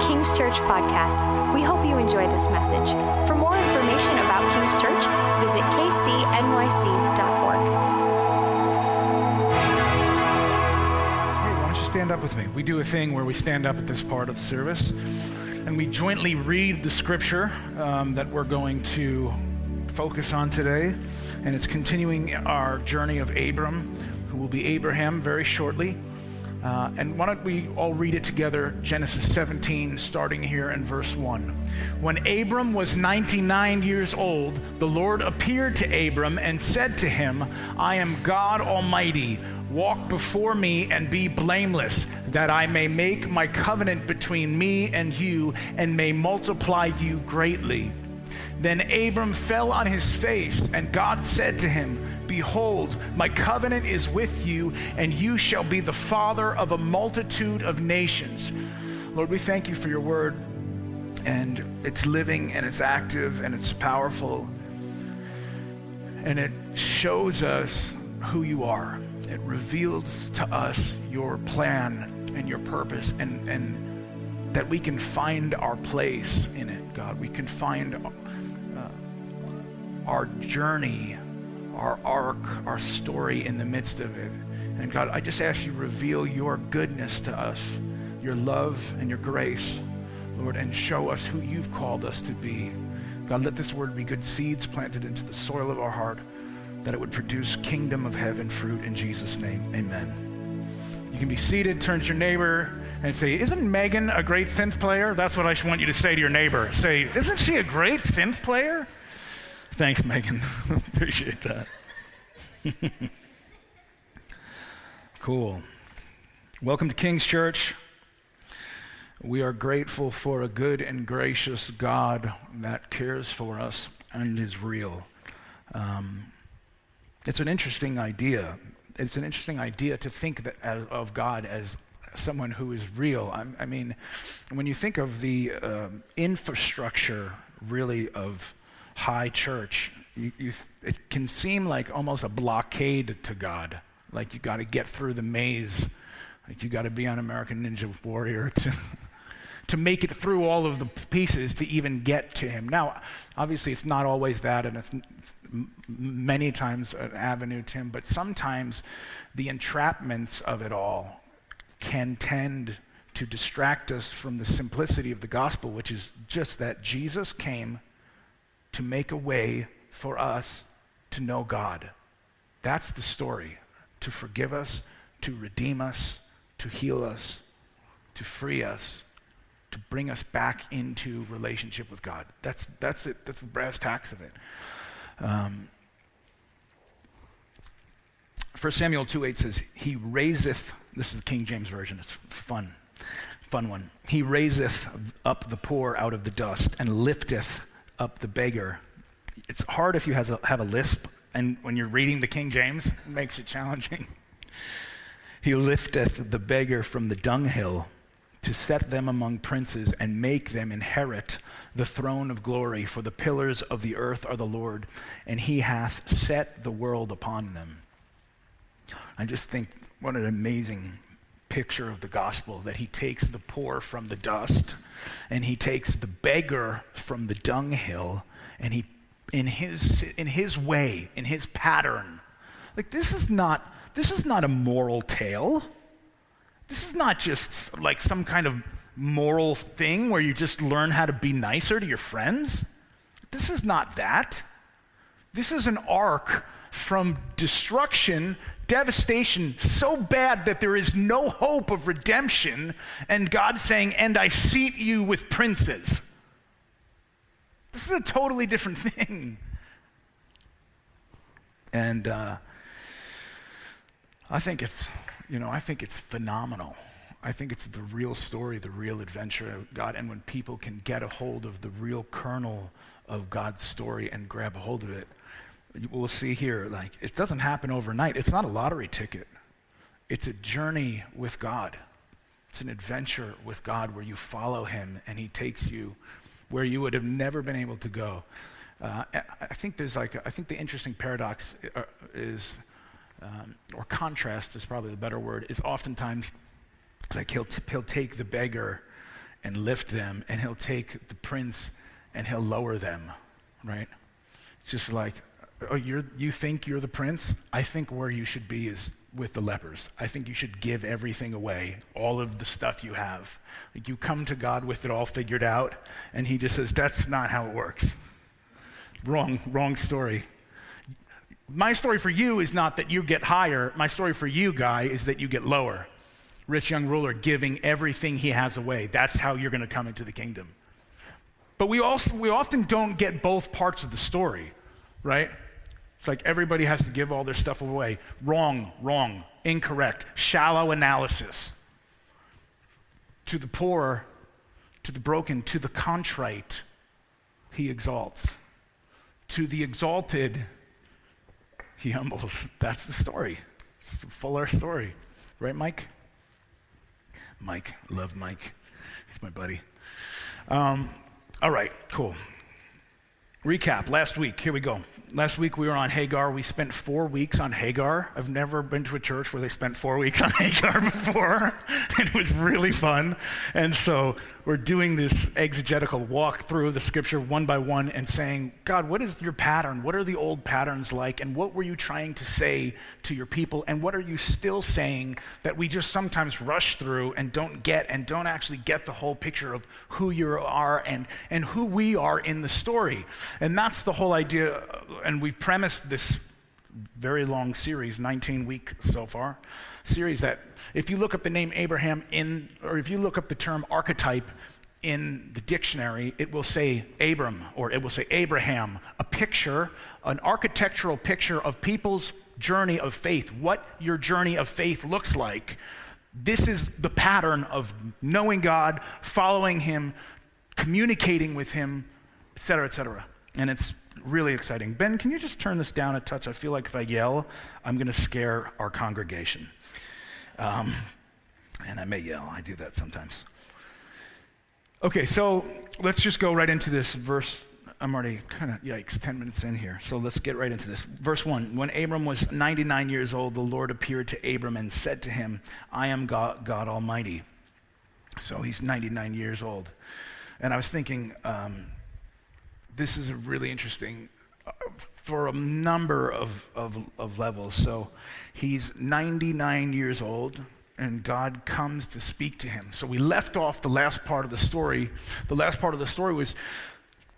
King's Church podcast. We hope you enjoy this message. For more information about King's Church, visit kcnyc.org. Hey, why don't you stand up with me? We do a thing where we stand up at this part of the service and we jointly read the scripture um, that we're going to focus on today. And it's continuing our journey of Abram, who will be Abraham very shortly. Uh, and why don't we all read it together? Genesis 17, starting here in verse 1. When Abram was 99 years old, the Lord appeared to Abram and said to him, I am God Almighty. Walk before me and be blameless, that I may make my covenant between me and you and may multiply you greatly. Then Abram fell on his face, and God said to him, Behold, my covenant is with you, and you shall be the father of a multitude of nations. Lord, we thank you for your word, and it's living, and it's active, and it's powerful, and it shows us who you are. It reveals to us your plan and your purpose, and, and that we can find our place in it, God. We can find uh, our journey our arc, our story in the midst of it. And God, I just ask you reveal your goodness to us, your love and your grace, Lord, and show us who you've called us to be. God, let this word be good seeds planted into the soil of our heart, that it would produce kingdom of heaven fruit in Jesus' name. Amen. You can be seated, turn to your neighbor, and say, Isn't Megan a great synth player? That's what I want you to say to your neighbor. Say, Isn't she a great synth player? Thanks, Megan. Appreciate that. cool. Welcome to King's Church. We are grateful for a good and gracious God that cares for us and is real. Um, it's an interesting idea. It's an interesting idea to think as, of God as someone who is real. I, I mean, when you think of the uh, infrastructure, really, of high church, you, you, it can seem like almost a blockade to God. Like you got to get through the maze. Like you got to be on American Ninja Warrior to, to make it through all of the pieces to even get to Him. Now, obviously, it's not always that, and it's, it's many times an avenue to Him, but sometimes the entrapments of it all can tend to distract us from the simplicity of the gospel, which is just that Jesus came to make a way for us to know God. That's the story to forgive us, to redeem us, to heal us, to free us, to bring us back into relationship with God. That's, that's it. That's the brass tacks of it. Um, 1 Samuel 2 8 says, He raiseth, this is the King James Version, it's fun, fun one. He raiseth up the poor out of the dust and lifteth up the beggar. It's hard if you have a, have a lisp, and when you're reading the King James, it makes it challenging. he lifteth the beggar from the dunghill to set them among princes and make them inherit the throne of glory. For the pillars of the earth are the Lord, and he hath set the world upon them. I just think what an amazing picture of the gospel that he takes the poor from the dust and he takes the beggar from the dunghill and he in his in his way in his pattern like this is not this is not a moral tale. This is not just like some kind of moral thing where you just learn how to be nicer to your friends. This is not that. This is an arc from destruction devastation so bad that there is no hope of redemption, and God saying, And I seat you with princes. This is a totally different thing. And uh, I think it's, you know, I think it's phenomenal. I think it's the real story, the real adventure of God. And when people can get a hold of the real kernel of God's story and grab a hold of it, we'll see here, like, it doesn't happen overnight. It's not a lottery ticket, it's a journey with God. It's an adventure with God where you follow Him and He takes you where you would have never been able to go. Uh, I think there's like, I think the interesting paradox uh, is, um, or contrast is probably the better word, is oftentimes like he'll, t- he'll take the beggar and lift them, and he'll take the prince and he'll lower them, right? It's just like, oh, you think you're the prince? I think where you should be is with the lepers. I think you should give everything away, all of the stuff you have. Like you come to God with it all figured out, and He just says, that's not how it works. Wrong, wrong story. My story for you is not that you get higher. My story for you, guy, is that you get lower. Rich young ruler giving everything he has away. That's how you're going to come into the kingdom. But we, also, we often don't get both parts of the story, right? It's like everybody has to give all their stuff away. Wrong, wrong, incorrect, shallow analysis. To the poor, to the broken, to the contrite, he exalts. To the exalted, he humbles. That's the story. It's a fuller story. Right, Mike? Mike. Love Mike. He's my buddy. Um, all right, cool. Recap last week. Here we go. Last week we were on Hagar. We spent four weeks on Hagar. I've never been to a church where they spent four weeks on Hagar before, and it was really fun. And so we're doing this exegetical walk through the scripture one by one and saying, God, what is your pattern? What are the old patterns like? And what were you trying to say to your people? And what are you still saying that we just sometimes rush through and don't get and don't actually get the whole picture of who you are and, and who we are in the story? And that's the whole idea uh, and we've premised this very long series, 19 week so far, series that if you look up the name Abraham in, or if you look up the term archetype in the dictionary, it will say Abram or it will say Abraham, a picture, an architectural picture of people's journey of faith, what your journey of faith looks like. This is the pattern of knowing God, following Him, communicating with Him, etc., etc. And it's really exciting. Ben, can you just turn this down a touch? I feel like if I yell, I'm going to scare our congregation. Um, and I may yell, I do that sometimes. Okay, so let's just go right into this verse. I'm already kind of, yikes, 10 minutes in here. So let's get right into this. Verse 1 When Abram was 99 years old, the Lord appeared to Abram and said to him, I am God, God Almighty. So he's 99 years old. And I was thinking, um, this is really interesting uh, for a number of, of, of levels. So he's 99 years old, and God comes to speak to him. So we left off the last part of the story. The last part of the story was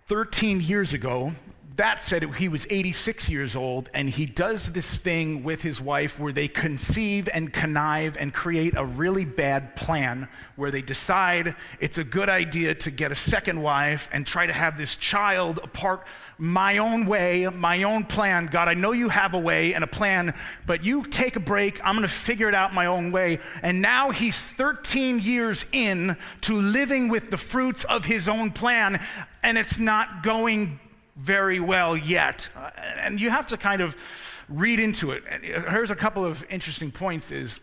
13 years ago, that said, he was 86 years old, and he does this thing with his wife where they conceive and connive and create a really bad plan where they decide it's a good idea to get a second wife and try to have this child apart my own way, my own plan. God, I know you have a way and a plan, but you take a break. I'm going to figure it out my own way. And now he's 13 years in to living with the fruits of his own plan, and it's not going very well yet. Uh, and you have to kind of read into it. Here's a couple of interesting points is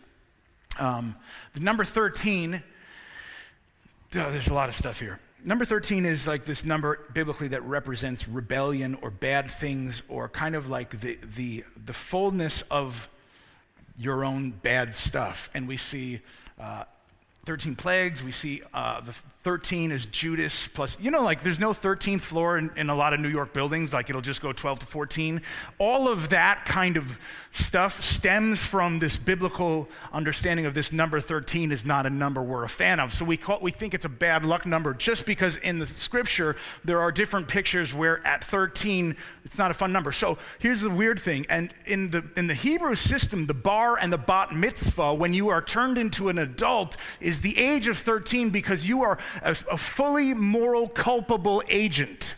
um, the number 13, oh, there's a lot of stuff here. Number 13 is like this number biblically that represents rebellion or bad things or kind of like the, the, the fullness of your own bad stuff. And we see uh, 13 plagues. We see uh, the 13 is Judas plus, you know, like there's no 13th floor in, in, a lot of New York buildings, like it'll just go 12 to 14. All of that kind of stuff stems from this biblical understanding of this number 13 is not a number we're a fan of. So we, call, we think it's a bad luck number just because in the scripture there are different pictures where at 13 it's not a fun number. So here's the weird thing. And in the, in the Hebrew system, the bar and the bat mitzvah, when you are turned into an adult, is the age of 13 because you are a, a fully moral, culpable agent.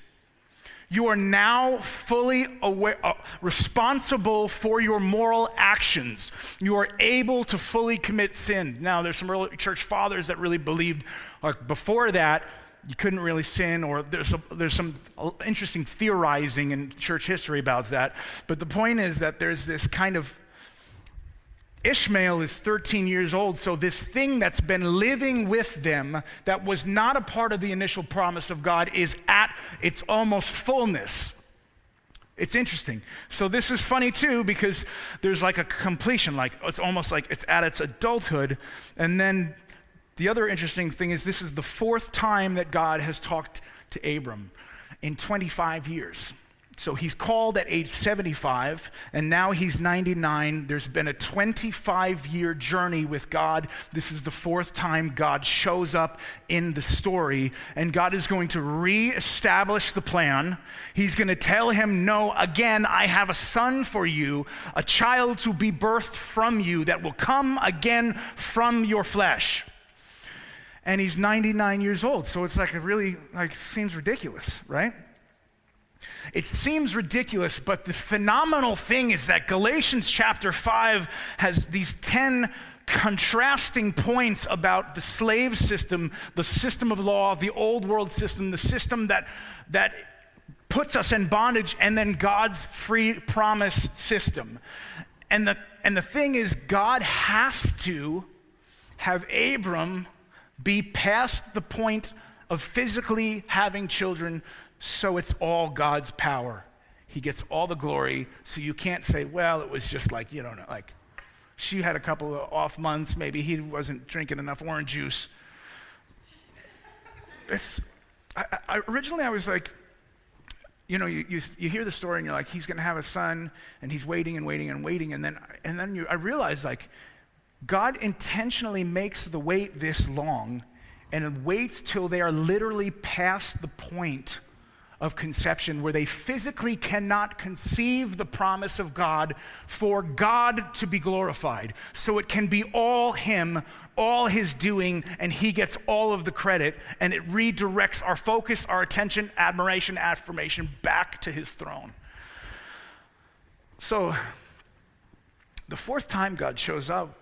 You are now fully aware, uh, responsible for your moral actions. You are able to fully commit sin. Now, there's some early church fathers that really believed, like before that, you couldn't really sin, or there's, a, there's some interesting theorizing in church history about that. But the point is that there's this kind of Ishmael is 13 years old, so this thing that's been living with them that was not a part of the initial promise of God is at its almost fullness. It's interesting. So this is funny too because there's like a completion, like it's almost like it's at its adulthood, and then The other interesting thing is this is the fourth time that God has talked to Abram in 25 years. So he's called at age 75, and now he's 99. There's been a 25 year journey with God. This is the fourth time God shows up in the story, and God is going to reestablish the plan. He's going to tell him, No, again, I have a son for you, a child to be birthed from you that will come again from your flesh. And he's 99 years old, so it's like it really like seems ridiculous, right? It seems ridiculous, but the phenomenal thing is that Galatians chapter 5 has these 10 contrasting points about the slave system, the system of law, the old world system, the system that, that puts us in bondage, and then God's free promise system. And the, and the thing is, God has to have Abram be past the point of physically having children so it's all God's power. He gets all the glory, so you can't say, well, it was just like, you don't know, like she had a couple of off months, maybe he wasn't drinking enough orange juice. It's, I, I, originally, I was like, you know, you, you, you hear the story and you're like, he's going to have a son, and he's waiting and waiting and waiting. And then, and then you, I realized, like, God intentionally makes the wait this long and waits till they are literally past the point of conception where they physically cannot conceive the promise of God for God to be glorified. So it can be all Him, all His doing, and He gets all of the credit, and it redirects our focus, our attention, admiration, affirmation back to His throne. So, the fourth time God shows up,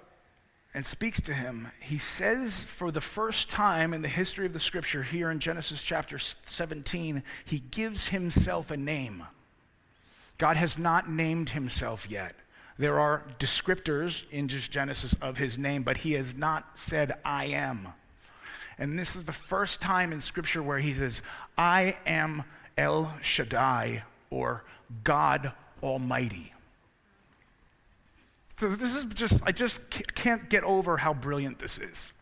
and speaks to him, he says for the first time in the history of the scripture, here in Genesis chapter 17, he gives himself a name. God has not named himself yet. There are descriptors in just Genesis of his name, but he has not said, I am. And this is the first time in scripture where he says, I am El Shaddai, or God Almighty. This is just, I just can't get over how brilliant this is.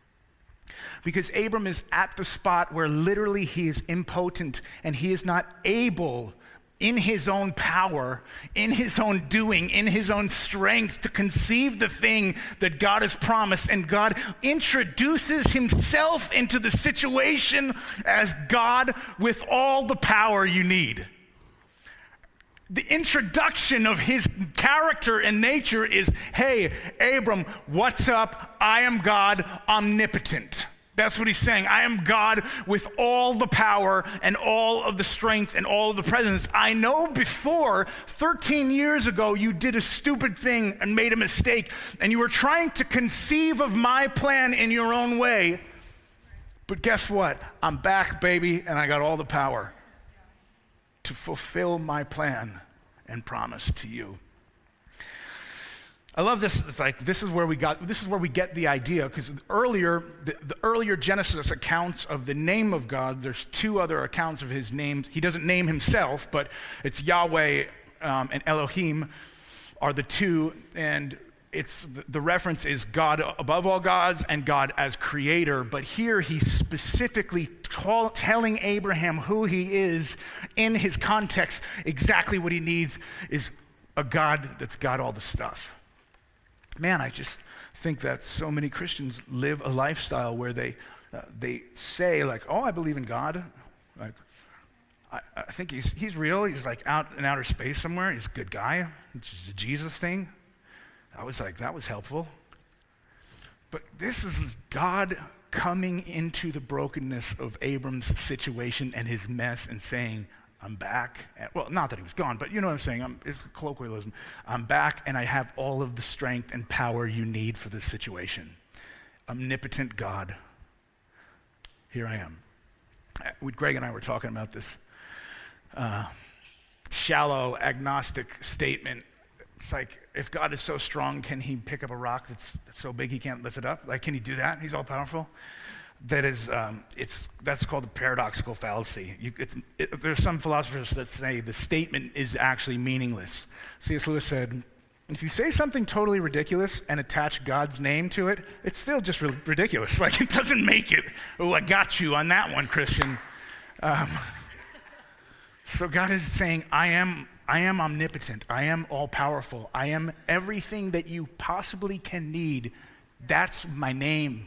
Because Abram is at the spot where literally he is impotent and he is not able in his own power, in his own doing, in his own strength to conceive the thing that God has promised. And God introduces himself into the situation as God with all the power you need the introduction of his character and nature is hey, Abram, what's up? I am God omnipotent. That's what he's saying. I am God with all the power and all of the strength and all of the presence. I know before, 13 years ago, you did a stupid thing and made a mistake, and you were trying to conceive of my plan in your own way. But guess what? I'm back, baby, and I got all the power to fulfill my plan and promise to you. I love this. It's like this is where we got this is where we get the idea because earlier the, the, earlier Genesis accounts of the name of God. There's two other accounts of His names. He doesn't name Himself, but it's Yahweh um, and Elohim are the two, and it's the reference is God above all gods and God as creator, but here he's specifically t- telling Abraham who he is in his context. Exactly what he needs is a God that's got all the stuff. Man, I just think that so many Christians live a lifestyle where they uh, they say like, "Oh, I believe in God." Like, I, I think he's he's real. He's like out in outer space somewhere. He's a good guy. It's a Jesus thing. I was like, that was helpful. But this is God coming into the brokenness of Abram's situation and his mess and saying, I'm back. well, not that he was gone, but you know what I'm saying. I'm, it's a colloquialism. I'm back and I have all of the strength and power you need for this situation. Omnipotent God. Here I am. Uh, Greg and I were talking about this uh, shallow agnostic statement it's like, if God is so strong, can he pick up a rock that's, that's so big he can't lift it up? Like, can he do that? He's all powerful. That is, um, it's, that's called the paradoxical fallacy. You, it, there's some philosophers that say the statement is actually meaningless. C.S. Lewis said, if you say something totally ridiculous and attach God's name to it, it's still just ridiculous. Like it doesn't make it, oh, I got you on that one, Christian. Um, so God is saying, I am, I am omnipotent. I am all powerful. I am everything that you possibly can need. That's my name.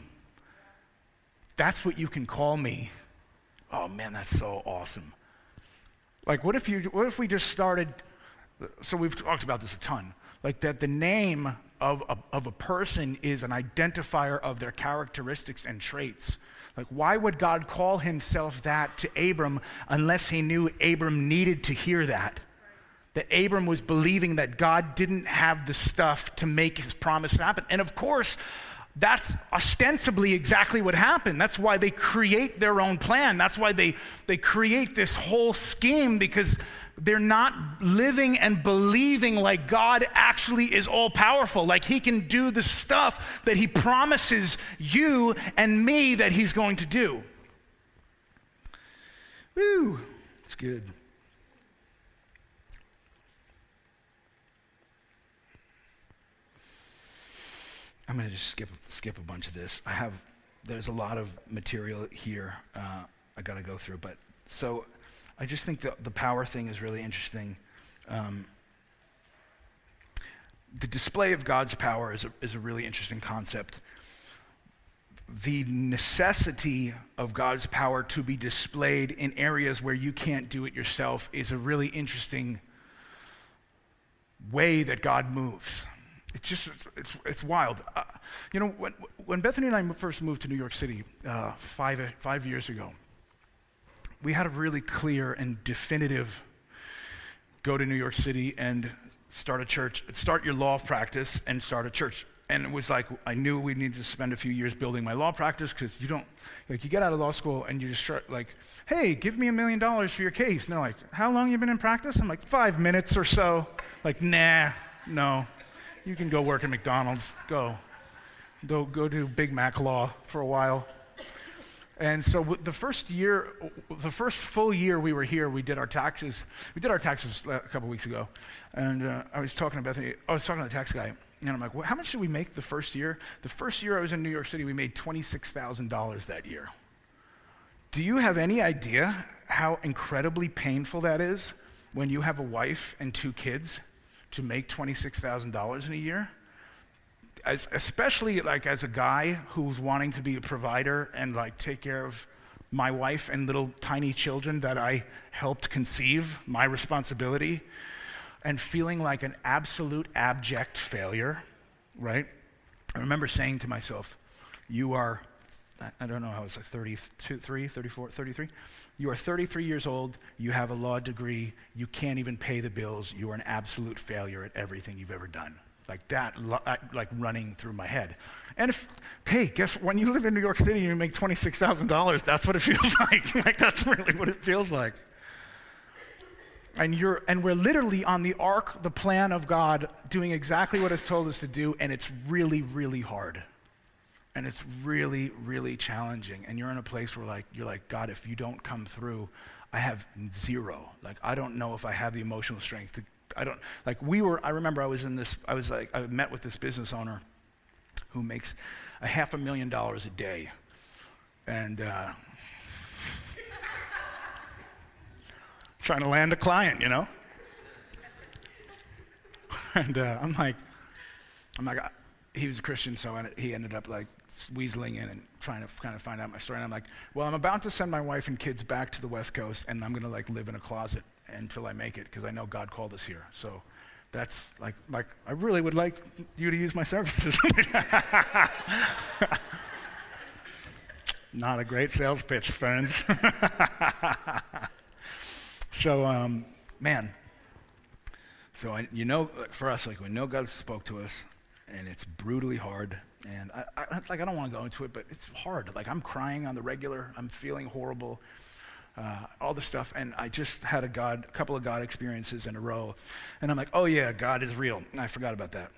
That's what you can call me. Oh man, that's so awesome. Like, what if you? What if we just started? So we've talked about this a ton like that the name of a, of a person is an identifier of their characteristics and traits. Like, why would God call himself that to Abram unless he knew Abram needed to hear that? That Abram was believing that God didn't have the stuff to make his promise happen. And of course, that's ostensibly exactly what happened. That's why they create their own plan. That's why they, they create this whole scheme because they're not living and believing like God actually is all powerful, like He can do the stuff that He promises you and me that He's going to do. Woo, it's good. I'm going to just skip skip a bunch of this. I have there's a lot of material here uh, I got to go through, but so I just think the, the power thing is really interesting. Um, the display of God's power is a, is a really interesting concept. The necessity of God's power to be displayed in areas where you can't do it yourself is a really interesting way that God moves. It's just, it's, it's wild. Uh, you know, when, when Bethany and I first moved to New York City uh, five, five years ago, we had a really clear and definitive go to New York City and start a church, start your law practice and start a church. And it was like, I knew we needed to spend a few years building my law practice because you don't, like, you get out of law school and you just start, like, hey, give me a million dollars for your case. And they're like, how long you been in practice? I'm like, five minutes or so. Like, nah, no. You can go work at McDonald's. Go. Go, go do Big Mac law for a while. And so the first year, the first full year we were here, we did our taxes. We did our taxes a couple weeks ago, and uh, I was talking to Bethany. I was talking to the tax guy, and I'm like, well, "How much did we make the first year?" The first year I was in New York City, we made twenty-six thousand dollars that year. Do you have any idea how incredibly painful that is when you have a wife and two kids to make twenty-six thousand dollars in a year? as, especially like as a guy who's wanting to be a provider and like take care of my wife and little tiny children that I helped conceive, my responsibility, and feeling like an absolute abject failure, right? I remember saying to myself, You are, I don't know how it's like 33, 34, 33. You are 33 years old, you have a law degree, you can't even pay the bills, you are an absolute failure at everything you've ever done like that, like running through my head. And if, hey, guess when you live in New York City and you make $26,000, that's what it feels like. like, that's really what it feels like. And, you're, and we're literally on the ark, the plan of God, doing exactly what it's told us to do, and it's really, really hard. And it's really, really challenging. And you're in a place where like, you're like, God, if you don't come through, I have zero. Like, I don't know if I have the emotional strength to I don't, like we were, I remember I was in this, I was like, I met with this business owner who makes a half a million dollars a day. And, uh, trying to land a client, you know? and uh, I'm like, I'm like, he was a Christian, so he ended up like weaseling in and trying to kind of find out my story. And I'm like, well, I'm about to send my wife and kids back to the West Coast, and I'm going to like live in a closet until I make it because I know God called us here. So that's like, like I really would like you to use my services. Not a great sales pitch, friends. so, um, man, so I, you know, for us, like we know God spoke to us, and it's brutally hard. And I, I like I don't want to go into it, but it's hard. Like I'm crying on the regular. I'm feeling horrible uh, all the stuff. And I just had a God, a couple of God experiences in a row. And I'm like, oh yeah, God is real. I forgot about that.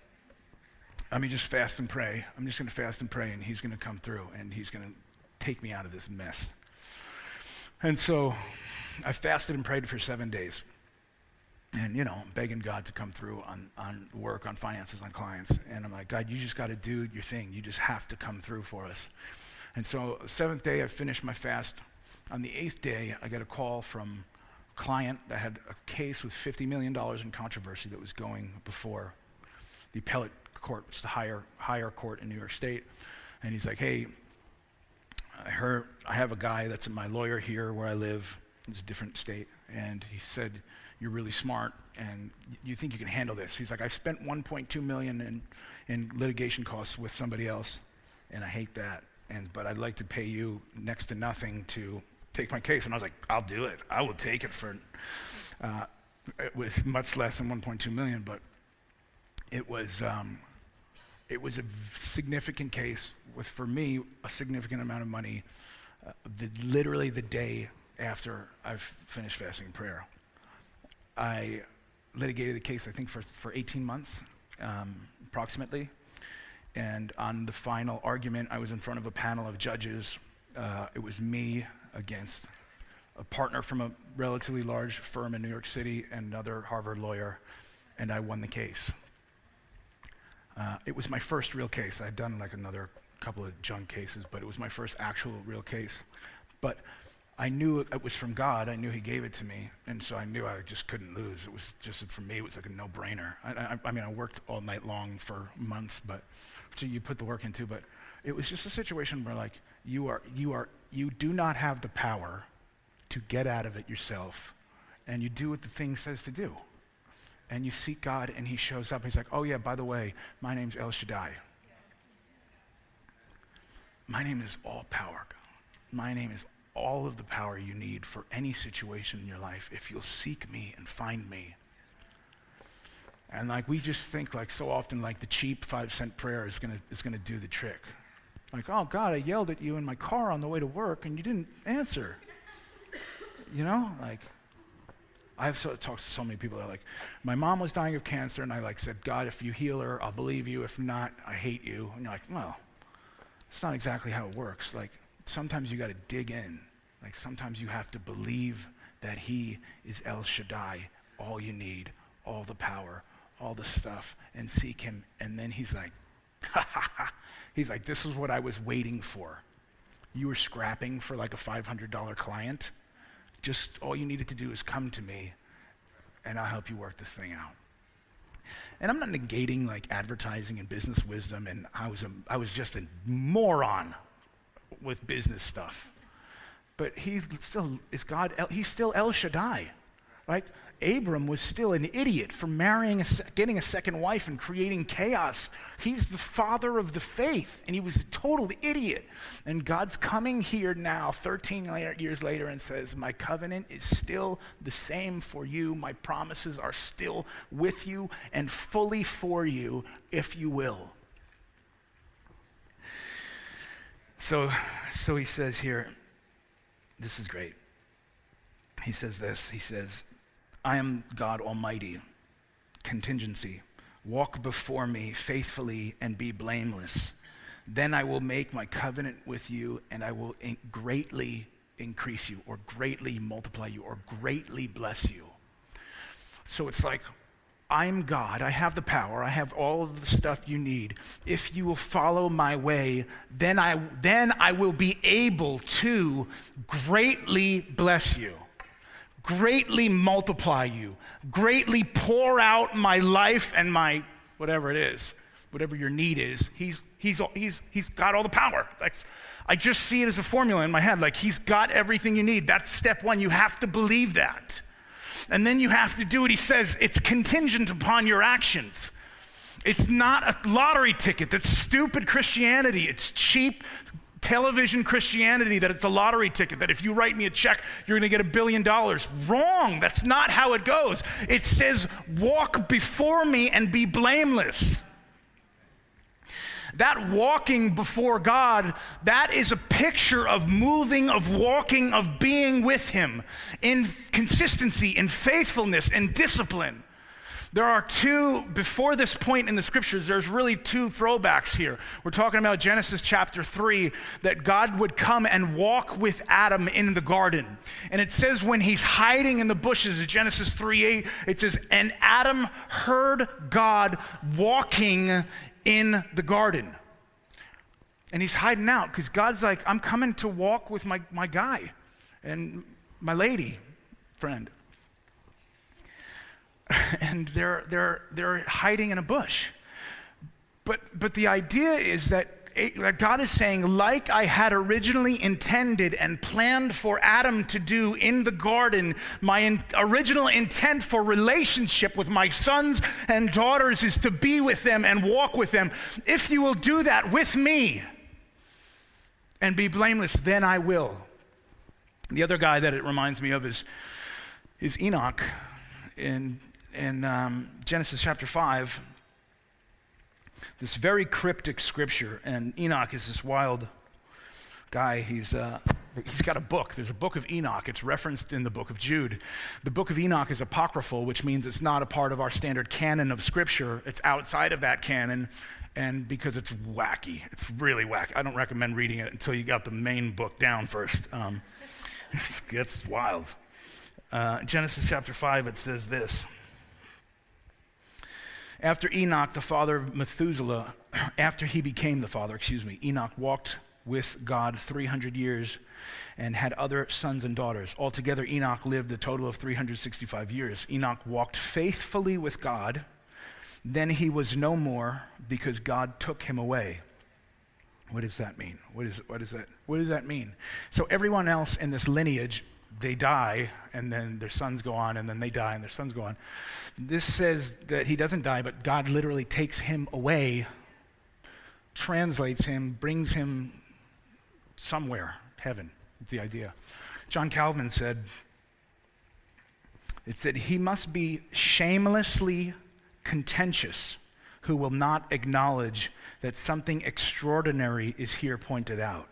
I mean, just fast and pray. I'm just going to fast and pray, and He's going to come through, and He's going to take me out of this mess. And so I fasted and prayed for seven days. And you know, I'm begging God to come through on, on work, on finances, on clients. And I'm like, God, you just got to do your thing. You just have to come through for us. And so, seventh day, I finished my fast. On the eighth day, I got a call from a client that had a case with $50 million in controversy that was going before the appellate court, is the higher, higher court in New York State. And he's like, hey, I heard I have a guy that's my lawyer here where I live. It's a different state. And he said, you're really smart and you think you can handle this. He's like, I spent 1.2 million in, in litigation costs with somebody else, and I hate that. And but I'd like to pay you next to nothing to take my case. And I was like, I'll do it. I will take it for. Uh, it was much less than 1.2 million, but it was um, it was a significant case with for me a significant amount of money. Uh, the, literally the day after I've finished fasting and prayer. I litigated the case, I think, for, for 18 months, um, approximately. And on the final argument, I was in front of a panel of judges. Uh, it was me against a partner from a relatively large firm in New York City and another Harvard lawyer, and I won the case. Uh, it was my first real case. I'd done like another couple of junk cases, but it was my first actual real case. But I knew it was from God. I knew He gave it to me, and so I knew I just couldn't lose. It was just for me. It was like a no-brainer. I, I, I mean, I worked all night long for months, but so you put the work into. But it was just a situation where, like, you are, you are, you do not have the power to get out of it yourself, and you do what the thing says to do, and you seek God, and He shows up. He's like, "Oh yeah, by the way, my name's El Shaddai. My name is All Power. My name is all of the power you need for any situation in your life if you'll seek me and find me. And like we just think like so often like the cheap five cent prayer is gonna is gonna do the trick. Like, oh God, I yelled at you in my car on the way to work and you didn't answer. You know, like I've so, talked to so many people that are like, my mom was dying of cancer, and I like said, God, if you heal her, I'll believe you. If not, I hate you. And you're like, well, it's not exactly how it works. Like, sometimes you got to dig in. Like sometimes you have to believe that He is El Shaddai, all you need, all the power, all the stuff, and seek Him. And then He's like, ha ha ha. He's like, this is what I was waiting for. You were scrapping for like a $500 client. Just all you needed to do is come to me, and I'll help you work this thing out. And I'm not negating like advertising and business wisdom, and I was, a, I was just a moron with business stuff. But he still is God, he's still El Shaddai. Right? Abram was still an idiot for marrying, a, getting a second wife and creating chaos. He's the father of the faith, and he was a total idiot. And God's coming here now, 13 years later, and says, My covenant is still the same for you. My promises are still with you and fully for you, if you will. So, so he says here, this is great. He says this He says, I am God Almighty, contingency. Walk before me faithfully and be blameless. Then I will make my covenant with you, and I will in- greatly increase you, or greatly multiply you, or greatly bless you. So it's like, I'm God. I have the power. I have all of the stuff you need. If you will follow my way, then I, then I will be able to greatly bless you, greatly multiply you, greatly pour out my life and my whatever it is, whatever your need is. He's, he's, he's, he's got all the power. That's, I just see it as a formula in my head. Like, he's got everything you need. That's step one. You have to believe that. And then you have to do what he says. It's contingent upon your actions. It's not a lottery ticket. That's stupid Christianity. It's cheap television Christianity that it's a lottery ticket, that if you write me a check, you're going to get a billion dollars. Wrong. That's not how it goes. It says, walk before me and be blameless. That walking before God, that is a picture of moving, of walking, of being with Him in consistency, in faithfulness, in discipline. There are two, before this point in the scriptures, there's really two throwbacks here. We're talking about Genesis chapter 3, that God would come and walk with Adam in the garden. And it says when he's hiding in the bushes, Genesis 3 8, it says, And Adam heard God walking in the garden. And he's hiding out because God's like, I'm coming to walk with my, my guy and my lady friend. and they're, they're, they're hiding in a bush. But, but the idea is that, that God is saying, like I had originally intended and planned for Adam to do in the garden, my in, original intent for relationship with my sons and daughters is to be with them and walk with them. If you will do that with me and be blameless, then I will. The other guy that it reminds me of is, is Enoch in in um, Genesis chapter 5, this very cryptic scripture, and Enoch is this wild guy. He's, uh, he's got a book. There's a book of Enoch. It's referenced in the book of Jude. The book of Enoch is apocryphal, which means it's not a part of our standard canon of scripture. It's outside of that canon, and because it's wacky, it's really wacky. I don't recommend reading it until you got the main book down first. Um, it gets wild. Uh, Genesis chapter 5, it says this. After Enoch, the father of Methuselah, after he became the father, excuse me, Enoch walked with God 300 years and had other sons and daughters. Altogether, Enoch lived a total of 365 years. Enoch walked faithfully with God. Then he was no more because God took him away. What does that mean? What, is, what, is that, what does that mean? So, everyone else in this lineage they die and then their sons go on and then they die and their sons go on. This says that he doesn't die, but God literally takes him away, translates him, brings him somewhere, heaven. The idea. John Calvin said, it said, he must be shamelessly contentious who will not acknowledge that something extraordinary is here pointed out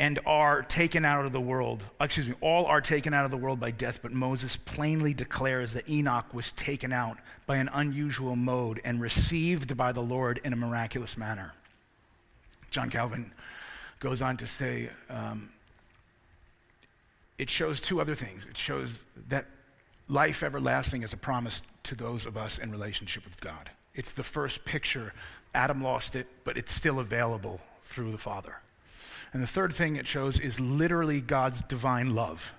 and are taken out of the world. Excuse me, all are taken out of the world by death, but Moses plainly declares that Enoch was taken out by an unusual mode and received by the Lord in a miraculous manner. John Calvin goes on to say um, it shows two other things. It shows that life everlasting is a promise to those of us in relationship with God. It's the first picture. Adam lost it, but it's still available through the Father. And the third thing it shows is literally God's divine love.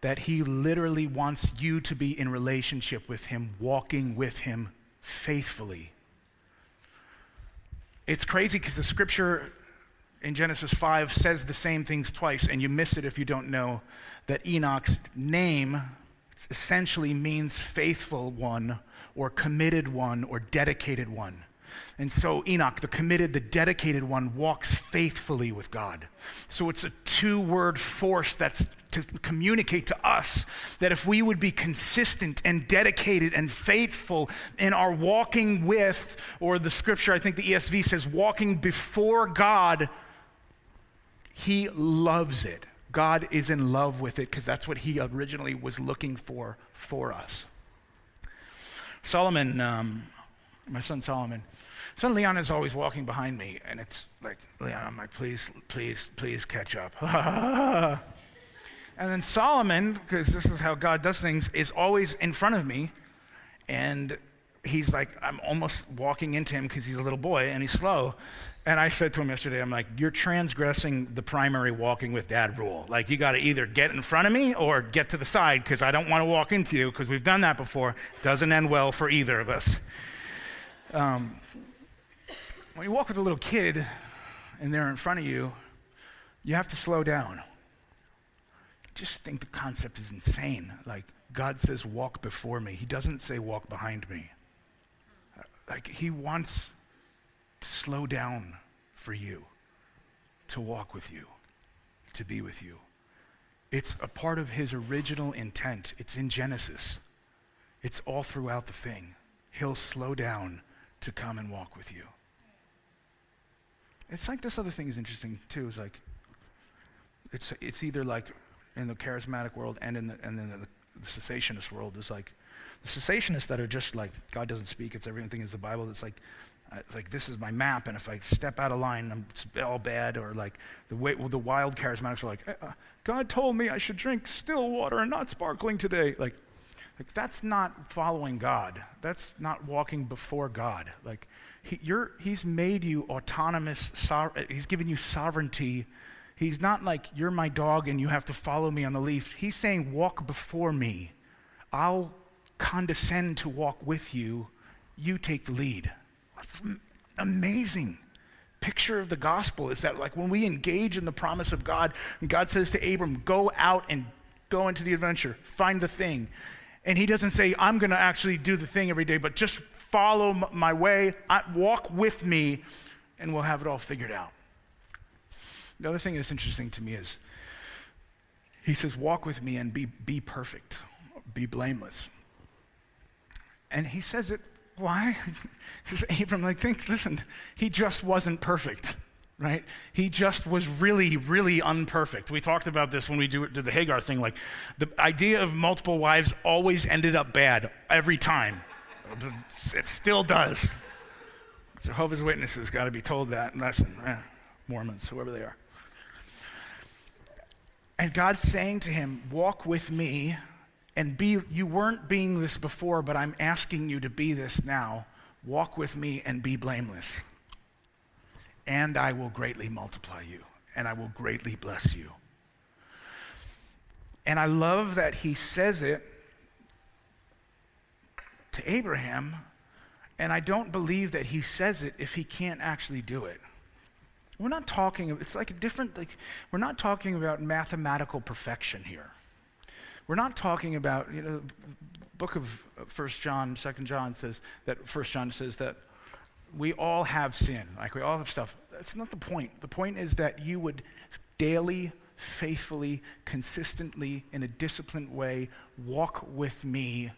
That He literally wants you to be in relationship with Him, walking with Him faithfully. It's crazy because the scripture in Genesis 5 says the same things twice, and you miss it if you don't know that Enoch's name essentially means faithful one, or committed one, or dedicated one. And so Enoch, the committed, the dedicated one, walks faithfully with God. So it's a two word force that's to communicate to us that if we would be consistent and dedicated and faithful in our walking with, or the scripture, I think the ESV says, walking before God, He loves it. God is in love with it because that's what He originally was looking for for us. Solomon, um, my son Solomon, so Leon is always walking behind me, and it's like, Leon, I'm like, please, please, please catch up. and then Solomon, because this is how God does things, is always in front of me, and he's like, I'm almost walking into him because he's a little boy and he's slow. And I said to him yesterday, I'm like, you're transgressing the primary walking with dad rule. Like, you got to either get in front of me or get to the side because I don't want to walk into you because we've done that before. Doesn't end well for either of us. Um, when you walk with a little kid and they're in front of you, you have to slow down. Just think the concept is insane. Like, God says, walk before me. He doesn't say, walk behind me. Uh, like, He wants to slow down for you, to walk with you, to be with you. It's a part of His original intent. It's in Genesis, it's all throughout the thing. He'll slow down to come and walk with you. It's like this other thing is interesting too. Is like it's it's either like in the charismatic world and in the and in the, the cessationist world is like The cessationists that are just like, God doesn't speak, it's everything is the Bible, it's like, uh, like this is my map, and if I step out of line, I'm, it's all bad. Or like the, way, well, the wild charismatics are like, uh, God told me I should drink still water and not sparkling today. Like, like that's not following God. That's not walking before God. Like he, He's made you autonomous. So, he's given you sovereignty. He's not like you're my dog and you have to follow me on the leash. He's saying, walk before me. I'll condescend to walk with you. You take the lead. Amazing picture of the gospel is that like when we engage in the promise of God, and God says to Abram, go out and go into the adventure, find the thing. And he doesn't say, I'm going to actually do the thing every day, but just follow my way, I, walk with me, and we'll have it all figured out. The other thing that's interesting to me is he says, Walk with me and be, be perfect, be blameless. And he says it, why? Because Abram, like, think, listen, he just wasn't perfect right? He just was really, really unperfect. We talked about this when we do, did the Hagar thing. Like, the idea of multiple wives always ended up bad every time. It still does. Jehovah's Witnesses got to be told that lesson. Eh, Mormons, whoever they are. And God's saying to him, Walk with me and be, you weren't being this before, but I'm asking you to be this now. Walk with me and be blameless and I will greatly multiply you, and I will greatly bless you. And I love that he says it to Abraham, and I don't believe that he says it if he can't actually do it. We're not talking, it's like a different, like, we're not talking about mathematical perfection here. We're not talking about, you know, book of uh, First John, Second John says that First John says that we all have sin. Like we all have stuff. That's not the point. The point is that you would daily, faithfully, consistently, in a disciplined way, walk with me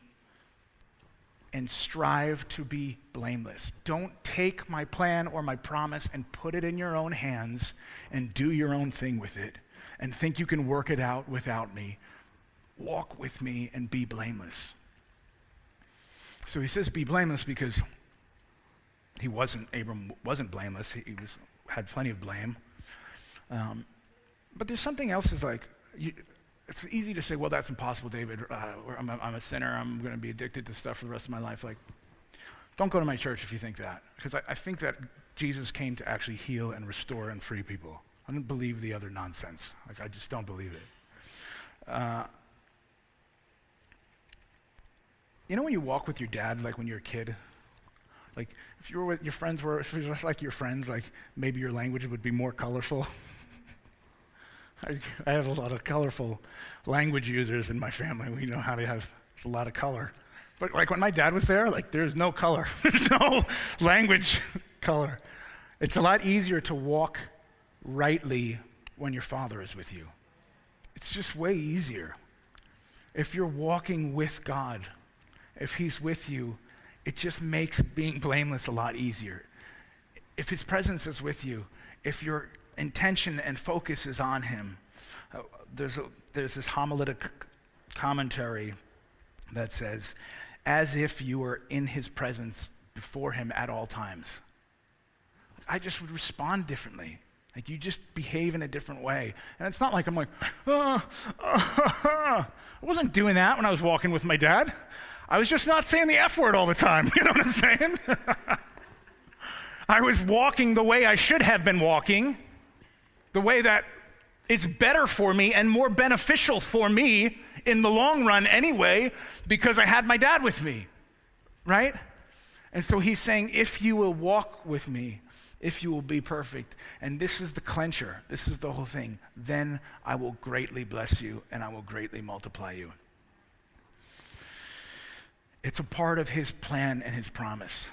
and strive to be blameless. Don't take my plan or my promise and put it in your own hands and do your own thing with it and think you can work it out without me. Walk with me and be blameless. So he says, be blameless because he wasn't, Abram wasn't blameless. He, he was, had plenty of blame. Um, but there's something else is like, you, it's easy to say, well, that's impossible, David. Uh, I'm, a, I'm a sinner. I'm going to be addicted to stuff for the rest of my life. Like, don't go to my church if you think that. Because I, I think that Jesus came to actually heal and restore and free people. I don't believe the other nonsense. Like, I just don't believe it. Uh, you know when you walk with your dad, like when you're a kid, like, if you were with your friends were just like your friends, like maybe your language would be more colorful. I, I, have a lot of colorful language users in my family. We know how to have a lot of color. But like when my dad was there, like there's no color. there's no language color. It's a lot easier to walk rightly when your father is with you. It's just way easier. If you're walking with God, if he's with you, it just makes being blameless a lot easier. If His presence is with you, if your intention and focus is on Him, uh, there's, a, there's this homiletic commentary that says, as if you were in His presence before Him at all times. I just would respond differently. Like you just behave in a different way. And it's not like I'm like, oh, oh, oh. I wasn't doing that when I was walking with my dad. I was just not saying the F word all the time. You know what I'm saying? I was walking the way I should have been walking, the way that it's better for me and more beneficial for me in the long run anyway, because I had my dad with me, right? And so he's saying, if you will walk with me, if you will be perfect, and this is the clencher, this is the whole thing, then I will greatly bless you and I will greatly multiply you. It's a part of his plan and his promise.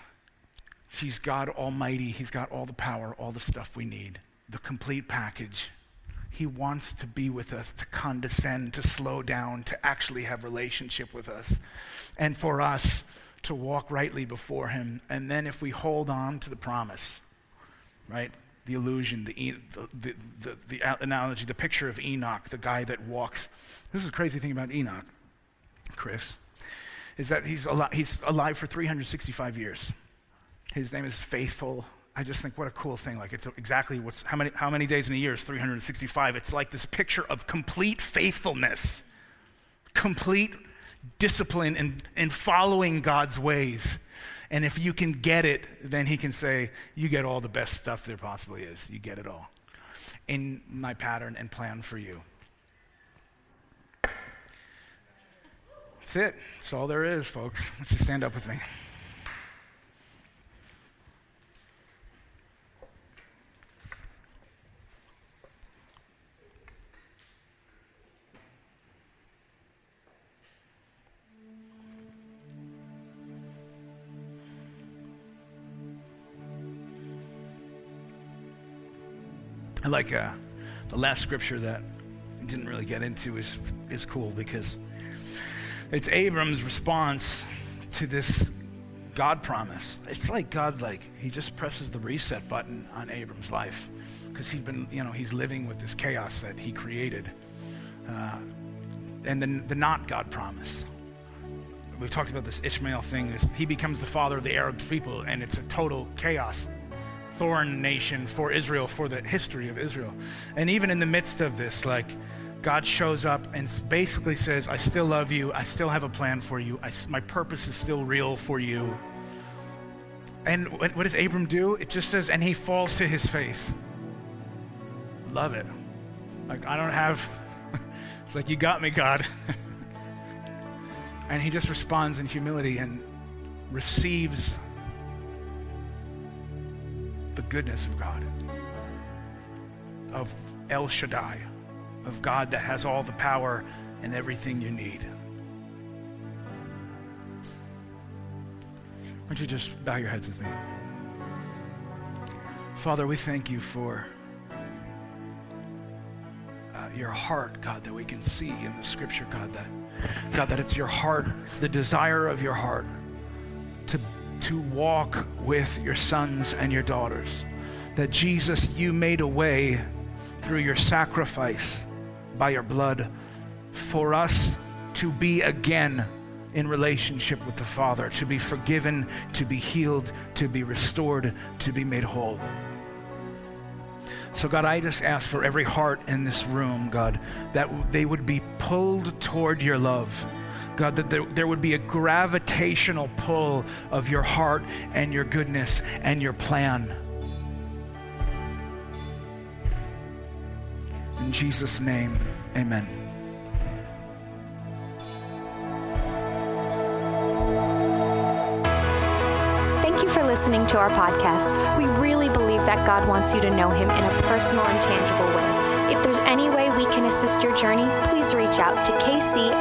He's God Almighty. He's got all the power, all the stuff we need, the complete package. He wants to be with us, to condescend, to slow down, to actually have relationship with us, and for us to walk rightly before him. And then if we hold on to the promise, right? The illusion, the, the, the, the, analogy, the picture of Enoch, the guy that walks. This is a crazy thing about Enoch, Chris is that he's alive, he's alive for 365 years. His name is Faithful. I just think what a cool thing. Like it's exactly what's how many how many days in a year is 365? It's like this picture of complete faithfulness, complete discipline in, in following God's ways. And if you can get it, then he can say, You get all the best stuff there possibly is. You get it all in my pattern and plan for you. That's it. That's all there is, folks. Just stand up with me. I like uh, the last scripture that I didn't really get into is, is cool because it's Abram's response to this God promise. It's like God, like, he just presses the reset button on Abram's life because he's been, you know, he's living with this chaos that he created. Uh, and then the not God promise. We've talked about this Ishmael thing. He becomes the father of the Arab people, and it's a total chaos thorn nation for Israel, for the history of Israel. And even in the midst of this, like, God shows up and basically says, I still love you. I still have a plan for you. I, my purpose is still real for you. And what, what does Abram do? It just says, and he falls to his face. Love it. Like, I don't have, it's like, you got me, God. and he just responds in humility and receives the goodness of God, of El Shaddai, of God that has all the power and everything you need. Why don't you just bow your heads with me? Father, we thank you for uh, your heart, God, that we can see in the scripture, God, that God, that it's your heart, it's the desire of your heart to to walk with your sons and your daughters. That Jesus, you made a way through your sacrifice by your blood for us to be again in relationship with the Father, to be forgiven, to be healed, to be restored, to be made whole. So, God, I just ask for every heart in this room, God, that they would be pulled toward your love God, that there, there would be a gravitational pull of your heart and your goodness and your plan. In Jesus' name, amen. Thank you for listening to our podcast. We really believe that God wants you to know Him in a personal and tangible way. If there's any way we can assist your journey, please reach out to kcnyc.org.